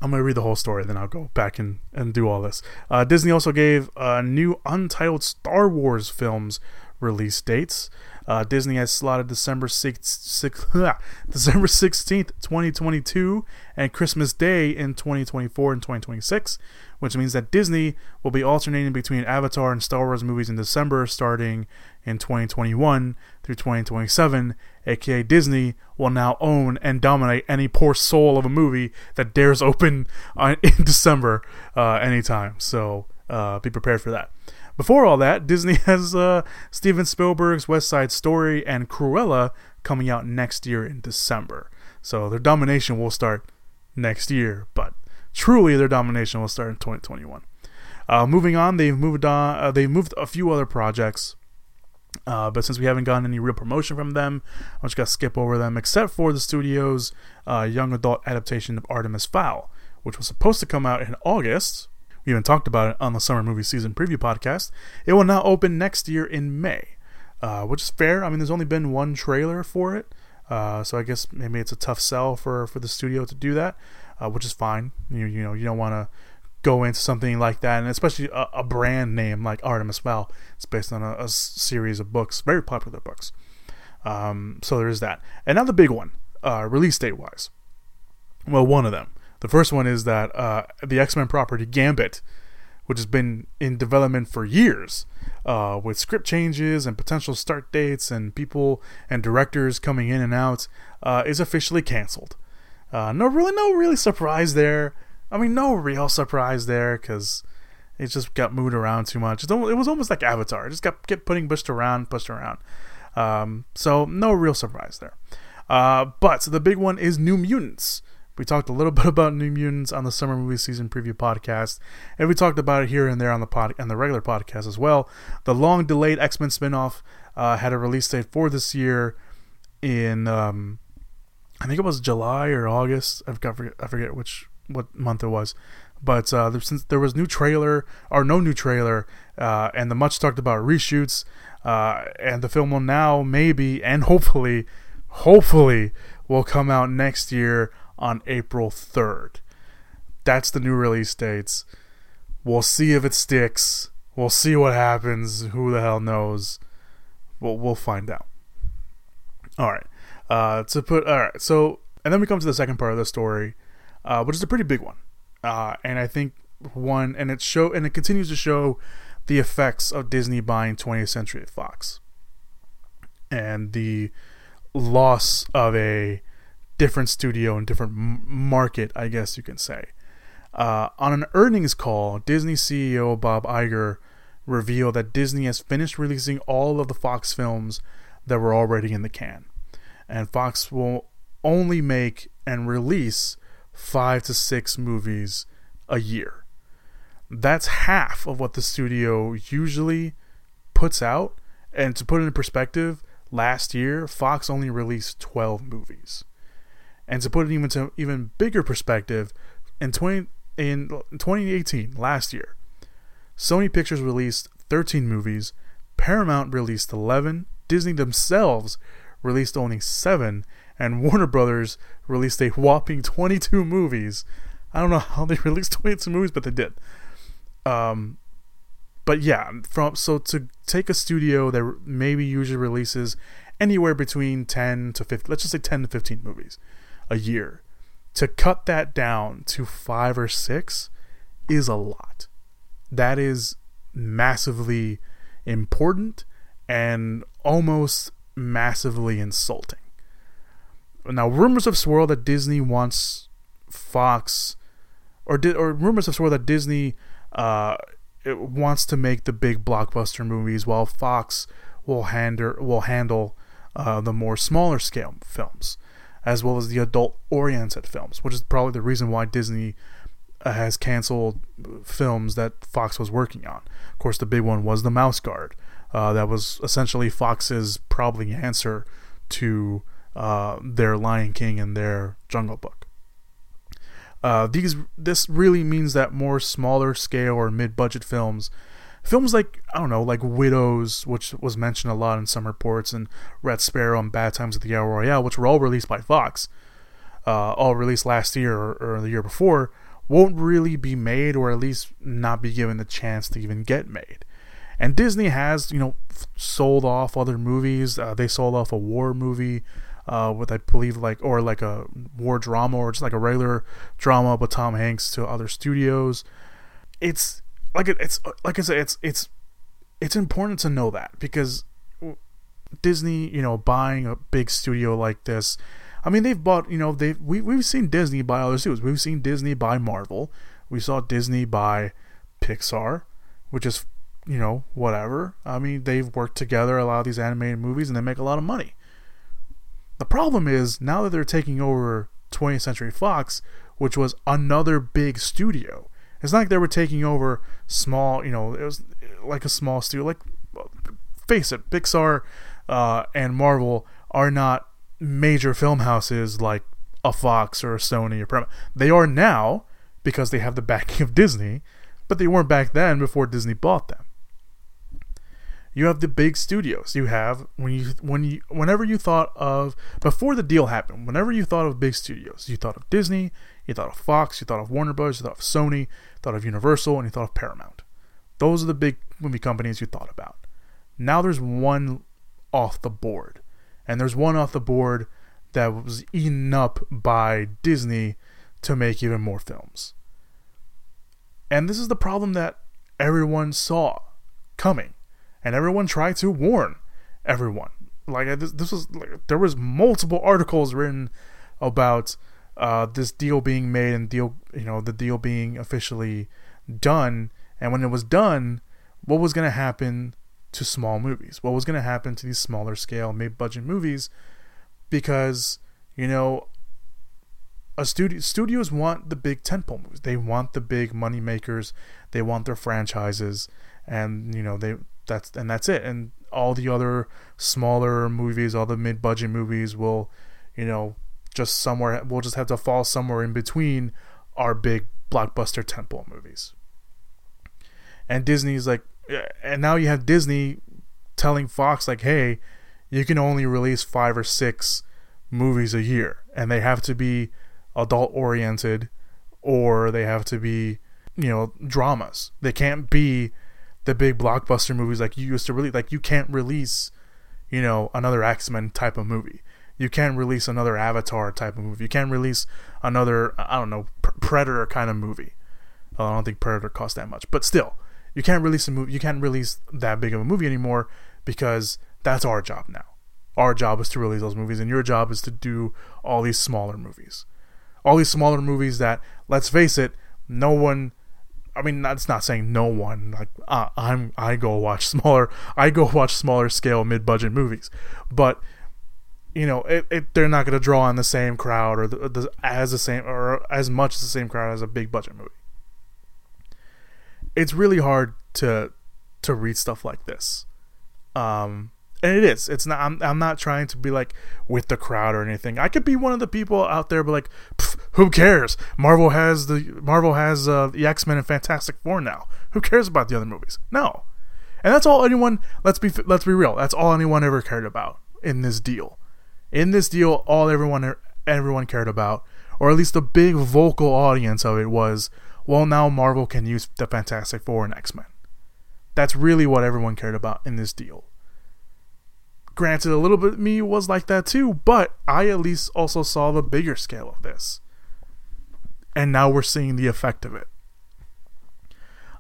I'm going to read the whole story, then I'll go back and, and do all this. Uh, Disney also gave uh, new untitled Star Wars films release dates. Uh, Disney has slotted December 6th, 6, December 16th, 2022, and Christmas Day in 2024 and 2026, which means that Disney will be alternating between Avatar and Star Wars movies in December, starting in 2021 through 2027, aka Disney will now own and dominate any poor soul of a movie that dares open on, in December uh, anytime. So uh, be prepared for that. Before all that, Disney has uh, Steven Spielberg's West Side Story and Cruella coming out next year in December. So their domination will start next year, but truly their domination will start in 2021. Uh, moving on, they've moved on. Uh, they've moved a few other projects uh, but since we haven't gotten any real promotion from them, I'm just gonna skip over them, except for the studio's uh, young adult adaptation of Artemis Fowl, which was supposed to come out in August. We even talked about it on the summer movie season preview podcast. It will now open next year in May, uh, which is fair. I mean, there's only been one trailer for it, uh, so I guess maybe it's a tough sell for for the studio to do that, uh, which is fine. You you know you don't want to go into something like that, and especially a, a brand name like Artemis Fowl. It's based on a, a series of books, very popular books. Um, so there's that. And now the big one, uh, release date wise. Well, one of them. The first one is that uh, the X Men property Gambit, which has been in development for years, uh, with script changes and potential start dates and people and directors coming in and out, uh, is officially canceled. Uh, no, really, no, really surprise there. I mean, no real surprise there because it just got moved around too much. It was almost like Avatar. It just got kept putting pushed around, pushed around. Um, so no real surprise there. Uh, but the big one is New Mutants. We talked a little bit about New Mutants on the summer movie season preview podcast, and we talked about it here and there on the pod and the regular podcast as well. The long delayed X Men spinoff uh, had a release date for this year in um, I think it was July or August. I forget, I forget which what month it was, but uh, there, since there was new trailer or no new trailer, uh, and the much talked about reshoots, uh, and the film will now maybe and hopefully, hopefully will come out next year on April third. That's the new release dates. We'll see if it sticks. We'll see what happens. Who the hell knows? We'll we'll find out. All right. Uh, to put all right. So and then we come to the second part of the story, uh, which is a pretty big one. Uh, and I think one and it show and it continues to show the effects of Disney buying 20th Century Fox and the loss of a different studio and different market, I guess you can say. Uh, on an earnings call, Disney CEO Bob Iger revealed that Disney has finished releasing all of the Fox films that were already in the can, and Fox will only make and release five to six movies a year. That's half of what the studio usually puts out. And to put it in perspective, last year Fox only released 12 movies. And to put it even to even bigger perspective, in 20 in 2018, last year, Sony Pictures released 13 movies, Paramount released 11, Disney themselves released only 7, and Warner Brothers released a whopping 22 movies. I don't know how they released 22 movies, but they did. Um, but yeah, from so to take a studio that maybe usually releases anywhere between 10 to 15, let's just say 10 to 15 movies a year, to cut that down to five or six is a lot. That is massively important and almost massively insulting. Now, rumors have swirled that Disney wants Fox, or did, or rumors have swirled that Disney uh, wants to make the big blockbuster movies, while Fox will handle will handle uh, the more smaller scale films, as well as the adult oriented films, which is probably the reason why Disney uh, has canceled films that Fox was working on. Of course, the big one was The Mouse Guard. Uh, that was essentially Fox's probably answer to uh, their Lion King and their Jungle Book. Uh, these this really means that more smaller scale or mid budget films, films like I don't know, like Widows, which was mentioned a lot in some reports, and Red Sparrow and Bad Times at the El Royale, which were all released by Fox, uh, all released last year or, or the year before, won't really be made, or at least not be given the chance to even get made. And Disney has, you know, sold off other movies. Uh, they sold off a war movie uh, with I believe like or like a war drama or just like a regular drama with Tom Hanks to other studios. It's like it's like I said, it's it's it's important to know that because Disney, you know, buying a big studio like this. I mean, they've bought, you know, they we we've seen Disney buy other studios. We've seen Disney buy Marvel. We saw Disney buy Pixar, which is, you know, whatever. I mean, they've worked together a lot of these animated movies and they make a lot of money. The problem is now that they're taking over 20th Century Fox, which was another big studio. It's not like they were taking over small, you know, it was like a small studio. Like, face it, Pixar uh, and Marvel are not major film houses like a Fox or a Sony or Paramount. They are now because they have the backing of Disney, but they weren't back then before Disney bought them you have the big studios. You have when you when you whenever you thought of before the deal happened, whenever you thought of big studios, you thought of Disney, you thought of Fox, you thought of Warner Bros, you thought of Sony, you thought of Universal, and you thought of Paramount. Those are the big movie companies you thought about. Now there's one off the board, and there's one off the board that was eaten up by Disney to make even more films. And this is the problem that everyone saw coming and everyone tried to warn everyone. Like this, this was like, there was multiple articles written about uh, this deal being made and deal, you know, the deal being officially done. And when it was done, what was going to happen to small movies? What was going to happen to these smaller scale, mid-budget movies? Because you know, a studio studios want the big tentpole movies. They want the big money makers. They want their franchises, and you know they that's and that's it. And all the other smaller movies, all the mid-budget movies will, you know, just somewhere we'll just have to fall somewhere in between our big blockbuster tentpole movies. And Disney's like and now you have Disney telling Fox like, "Hey, you can only release 5 or 6 movies a year and they have to be adult oriented or they have to be, you know, dramas. They can't be the big blockbuster movies like you used to release. Like you can't release, you know, another X Men type of movie. You can't release another Avatar type of movie. You can't release another I don't know Predator kind of movie. I don't think Predator cost that much, but still, you can't release a movie. You can't release that big of a movie anymore because that's our job now. Our job is to release those movies, and your job is to do all these smaller movies. All these smaller movies that, let's face it, no one I mean, that's not saying no one. Like uh, I'm, I go watch smaller, I go watch smaller scale mid-budget movies, but you know, it, it they're not going to draw on the same crowd or the, the, as the same or as much as the same crowd as a big budget movie. It's really hard to to read stuff like this. Um, and it is. It's not. I'm. I'm not trying to be like with the crowd or anything. I could be one of the people out there, but like, who cares? Marvel has the Marvel has uh, the X Men and Fantastic Four now. Who cares about the other movies? No, and that's all anyone. Let's be. Let's be real. That's all anyone ever cared about in this deal. In this deal, all everyone everyone cared about, or at least the big vocal audience of it was, well, now Marvel can use the Fantastic Four and X Men. That's really what everyone cared about in this deal Granted, a little bit of me was like that too, but I at least also saw the bigger scale of this. And now we're seeing the effect of it.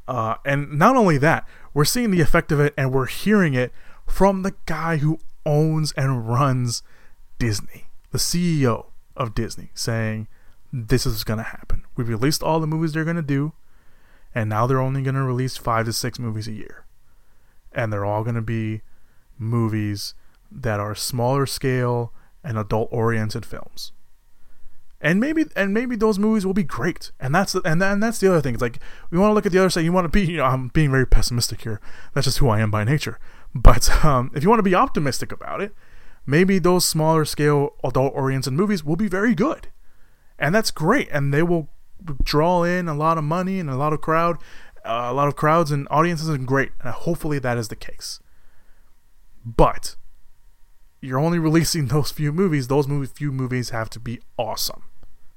Uh, and not only that, we're seeing the effect of it and we're hearing it from the guy who owns and runs Disney, the CEO of Disney, saying, This is going to happen. We've released all the movies they're going to do, and now they're only going to release five to six movies a year. And they're all going to be movies that are smaller scale and adult oriented films. And maybe and maybe those movies will be great. And that's the, and, and that's the other thing. It's like we want to look at the other side. You want to be you know I'm being very pessimistic here. That's just who I am by nature. But um, if you want to be optimistic about it, maybe those smaller scale adult oriented movies will be very good. And that's great and they will draw in a lot of money and a lot of crowd uh, a lot of crowds and audiences and great. And hopefully that is the case. But you're only releasing those few movies. Those movie, few movies have to be awesome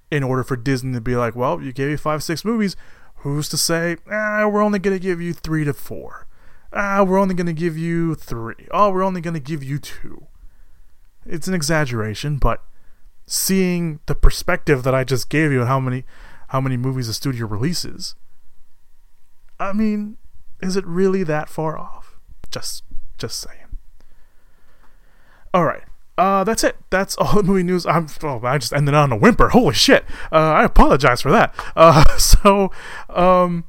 in order for Disney to be like, well, you gave me five, six movies. Who's to say, ah, we're only going to give you three to four? Ah, we're only going to give you three. Oh, we're only going to give you two. It's an exaggeration, but seeing the perspective that I just gave you and how many how many movies a studio releases, I mean, is it really that far off? Just just saying. All right. Uh, that's it. That's all the movie news. I'm. Oh, I just ended on a whimper. Holy shit. Uh, I apologize for that. Uh, so, um,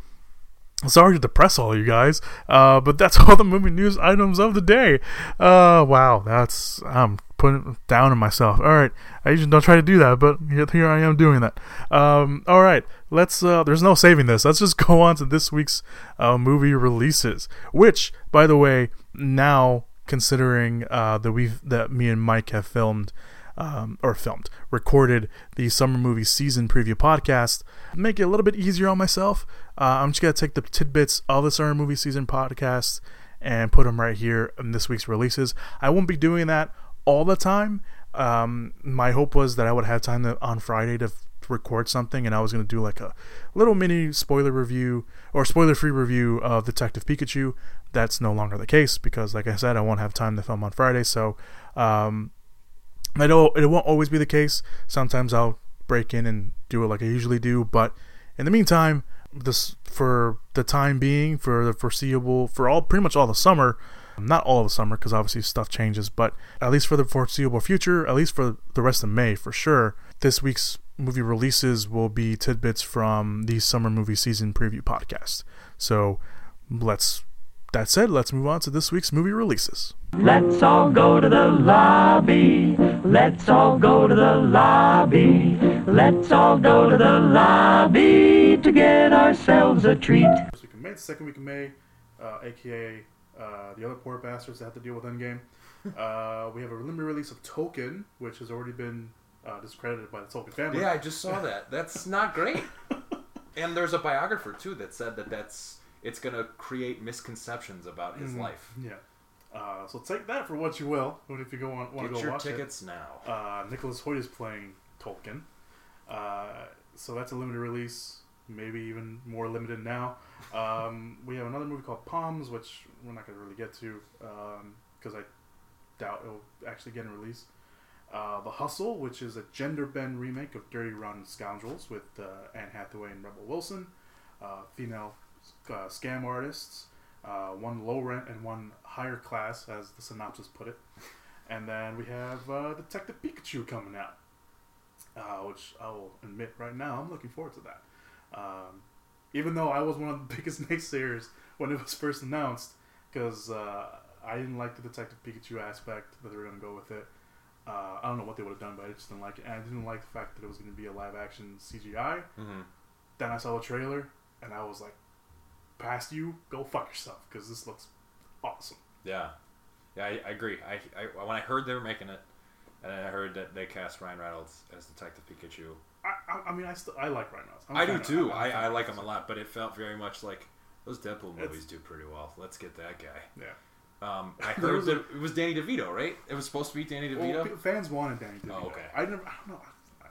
sorry to depress all you guys. Uh, but that's all the movie news items of the day. Uh, wow. That's I'm putting down on myself. All right. I usually don't try to do that, but here, I am doing that. Um, all right. Let's. Uh, there's no saving this. Let's just go on to this week's uh, movie releases. Which, by the way, now considering uh, that we that me and Mike have filmed um, or filmed recorded the summer movie season preview podcast. Make it a little bit easier on myself. Uh, I'm just gonna take the tidbits of the summer movie season podcast and put them right here in this week's releases. I won't be doing that all the time. Um, my hope was that I would have time to, on Friday to record something and I was going to do like a little mini spoiler review or spoiler free review of Detective Pikachu. That's no longer the case because, like I said, I won't have time to film on Friday. So, um, I know it won't always be the case. Sometimes I'll break in and do it like I usually do. But in the meantime, this for the time being, for the foreseeable, for all pretty much all the summer, not all of the summer because obviously stuff changes, but at least for the foreseeable future, at least for the rest of May for sure, this week's movie releases will be tidbits from the summer movie season preview podcast. So let's that said, let's move on to this week's movie releases. Let's all go to the lobby. Let's all go to the lobby. Let's all go to the lobby to get ourselves a treat. First week of May, second week of May, uh, aka uh, the other poor bastards that have to deal with Endgame. uh, we have a limited release of Token, which has already been uh, discredited by the Tolkien family. Yeah, I just saw that. That's not great. and there's a biographer too that said that that's it's going to create misconceptions about his Mhm. life. Yeah. Uh, so take that for what you will. But if you go on, want to go your watch tickets it, now. Uh, Nicholas Hoult is playing Tolkien. Uh, so that's a limited release. Maybe even more limited now. Um, we have another movie called Palms, which we're not going to really get to because I doubt it'll actually get a release. Uh, the Hustle, which is a gender bend remake of Dirty Rotten Scoundrels with uh, Anne Hathaway and Rebel Wilson, uh, female uh, scam artists, uh, one low rent and one higher class, as the synopsis put it. And then we have Detective Pikachu coming out, which I will admit right now I'm looking forward to that. Um, even though I was one of the biggest naysayers when it was first announced, because I didn't like the Detective Pikachu aspect that they were going to go with it. Uh, I don't know what they would have done, but I just didn't like it. And I didn't like the fact that it was going to be a live action CGI. Mhm. Then I saw the trailer, and I was like, past you, go fuck yourself, because this looks awesome. Yeah, yeah, I, I agree. I, I when I heard they were making it, and I heard that they cast Ryan Reynolds as Detective Pikachu. I, I, I mean, I still I like Ryan Reynolds. I do of- too. I, fan I like him a lot, but it felt very much like those Deadpool It's- movies do pretty well. Let's get that guy. Yeah. Um, I heard that a- it was Danny DeVito, right? It was supposed to be Danny DeVito. pe- fans wanted Danny DeVito. Oh, okay. I never. I don't know. I, I,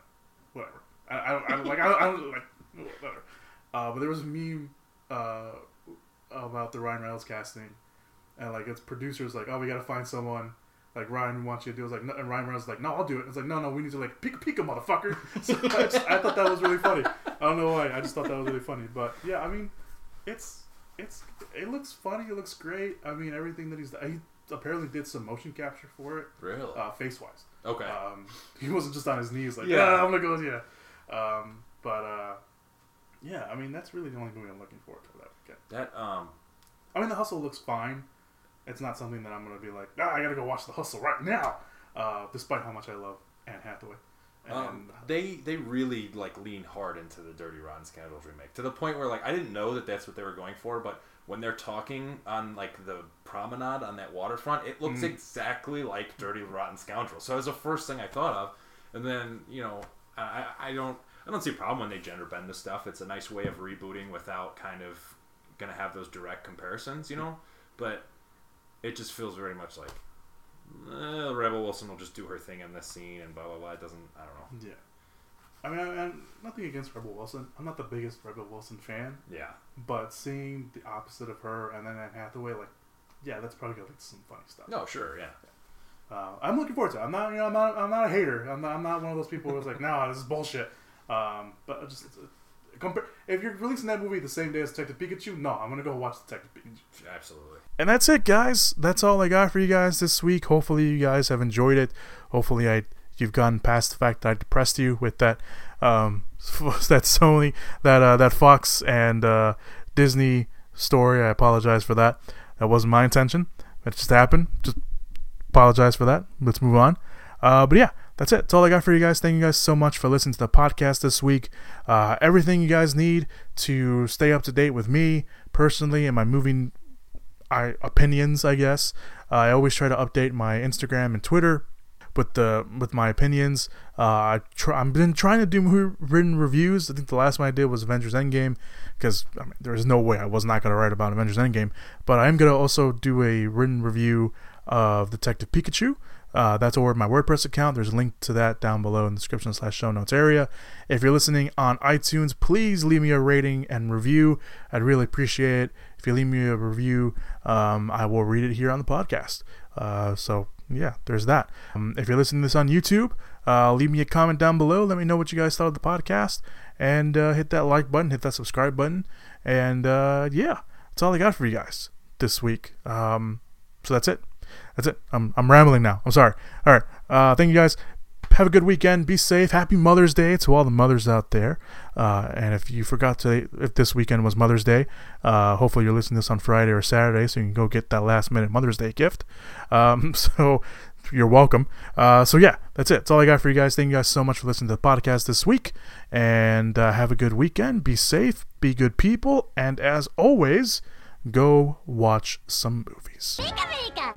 whatever. I, I, don't, I don't like. I, don't- I don't like. Whatever. Uh, but there was a meme uh, about the Ryan Reynolds casting, and like its producers like, oh, we got to find someone. Like Ryan wants you to do. It's like, no, and Ryan Reynolds like, no, I'll do it. It's like, no, no, we need to like pika pika, motherfucker. So I, just, I thought that was really funny. I don't know why. I just thought that was really funny. But yeah, I mean, it's it's it looks funny. It looks great. I mean, everything that he's he apparently did some motion capture for it. Really? Uh, face wise. Okay. Um, he wasn't just on his knees like, Yeah. yeah, I'm gonna go, yeah. Um, but uh, yeah, I mean, that's really the only movie I'm looking forward to that weekend. That um, I mean, The Hustle looks fine. It's not something that I'm gonna be like, ah, I gotta go watch The Hustle right now. Uh, despite how much I love Anne Hathaway. Um, they they really like lean hard into the Dirty Rotten Scoundrels remake to the point where like I didn't know that that's what they were going for, but when they're talking on like the promenade on that waterfront, it looks Mm. exactly like Dirty Rotten Scoundrels. So it was the first thing I thought of, and then you know I I don't I don't see a problem when they gender bend the stuff. It's a nice way of rebooting without kind of gonna have those direct comparisons, you know. But it just feels very much like eh, Rebel Wilson will just do her thing in this scene and blah blah blah. It doesn't I don't know. yeah. I mean, I, I'm nothing against Rebel Wilson. I'm not the biggest Rebel Wilson fan. Yeah. But seeing the opposite of her and then Anne Hathaway, like, yeah, that's probably gonna lead to some funny stuff. No, sure, yeah. Uh, I'm looking forward to it. I'm not, you know, I'm not, I'm not a hater. I'm not, I'm not one of those people who's like, nah, this is bullshit. Um, but I just, it's compare, if you're releasing that movie the same day as Detective Pikachu, no, I'm gonna go watch Detective Pikachu. Absolutely. And that's it, guys. That's all I got for you guys this week. Hopefully, you guys have enjoyed it. Hopefully, I you've gotten past the fact that I depressed you with that um, that Sony, that uh, that Fox and uh, Disney story. I apologize for that. That wasn't my intention. That just happened. Just apologize for that. Let's move on. Uh, but yeah, that's it. That's all I got for you guys. Thank you guys so much for listening to the podcast this week. Uh, everything you guys need to stay up to date with me personally and my moving I, opinions, I guess. Uh, I always try to update my Instagram and Twitter with the with my opinions. Uh, I try, I've been trying to do written reviews. I think the last one I did was Avengers Endgame because I mean, there's no way I was not going to write about Avengers Endgame. But I am going to also do a written review of Detective Pikachu. Uh, that's over my WordPress account. There's a link to that down below in the description slash show notes area. If you're listening on iTunes, please leave me a rating and review. I'd really appreciate it. If you leave me a review, um, I will read it here on the podcast. Uh, so yeah, there's that. Um, if you're listening to this on YouTube, uh, leave me a comment down below. Let me know what you guys thought of the podcast, and uh, hit that like button, hit that subscribe button, and uh, yeah, that's all I got for you guys this week. Um, so that's it. That's it. I'm I'm rambling now. I'm sorry. All right. Uh, thank you guys. Have a good weekend. Be safe. Happy Mother's Day to all the mothers out there. Uh, and if you forgot to, if this weekend was Mother's Day, uh, hopefully you're listening to this on Friday or Saturday, so you can go get that last minute Mother's Day gift. Um, so you're welcome. Uh, so yeah, that's it. That's all I got for you guys. Thank you guys so much for listening to the podcast this week, and uh, have a good weekend. Be safe. Be good people. And as always, go watch some movies.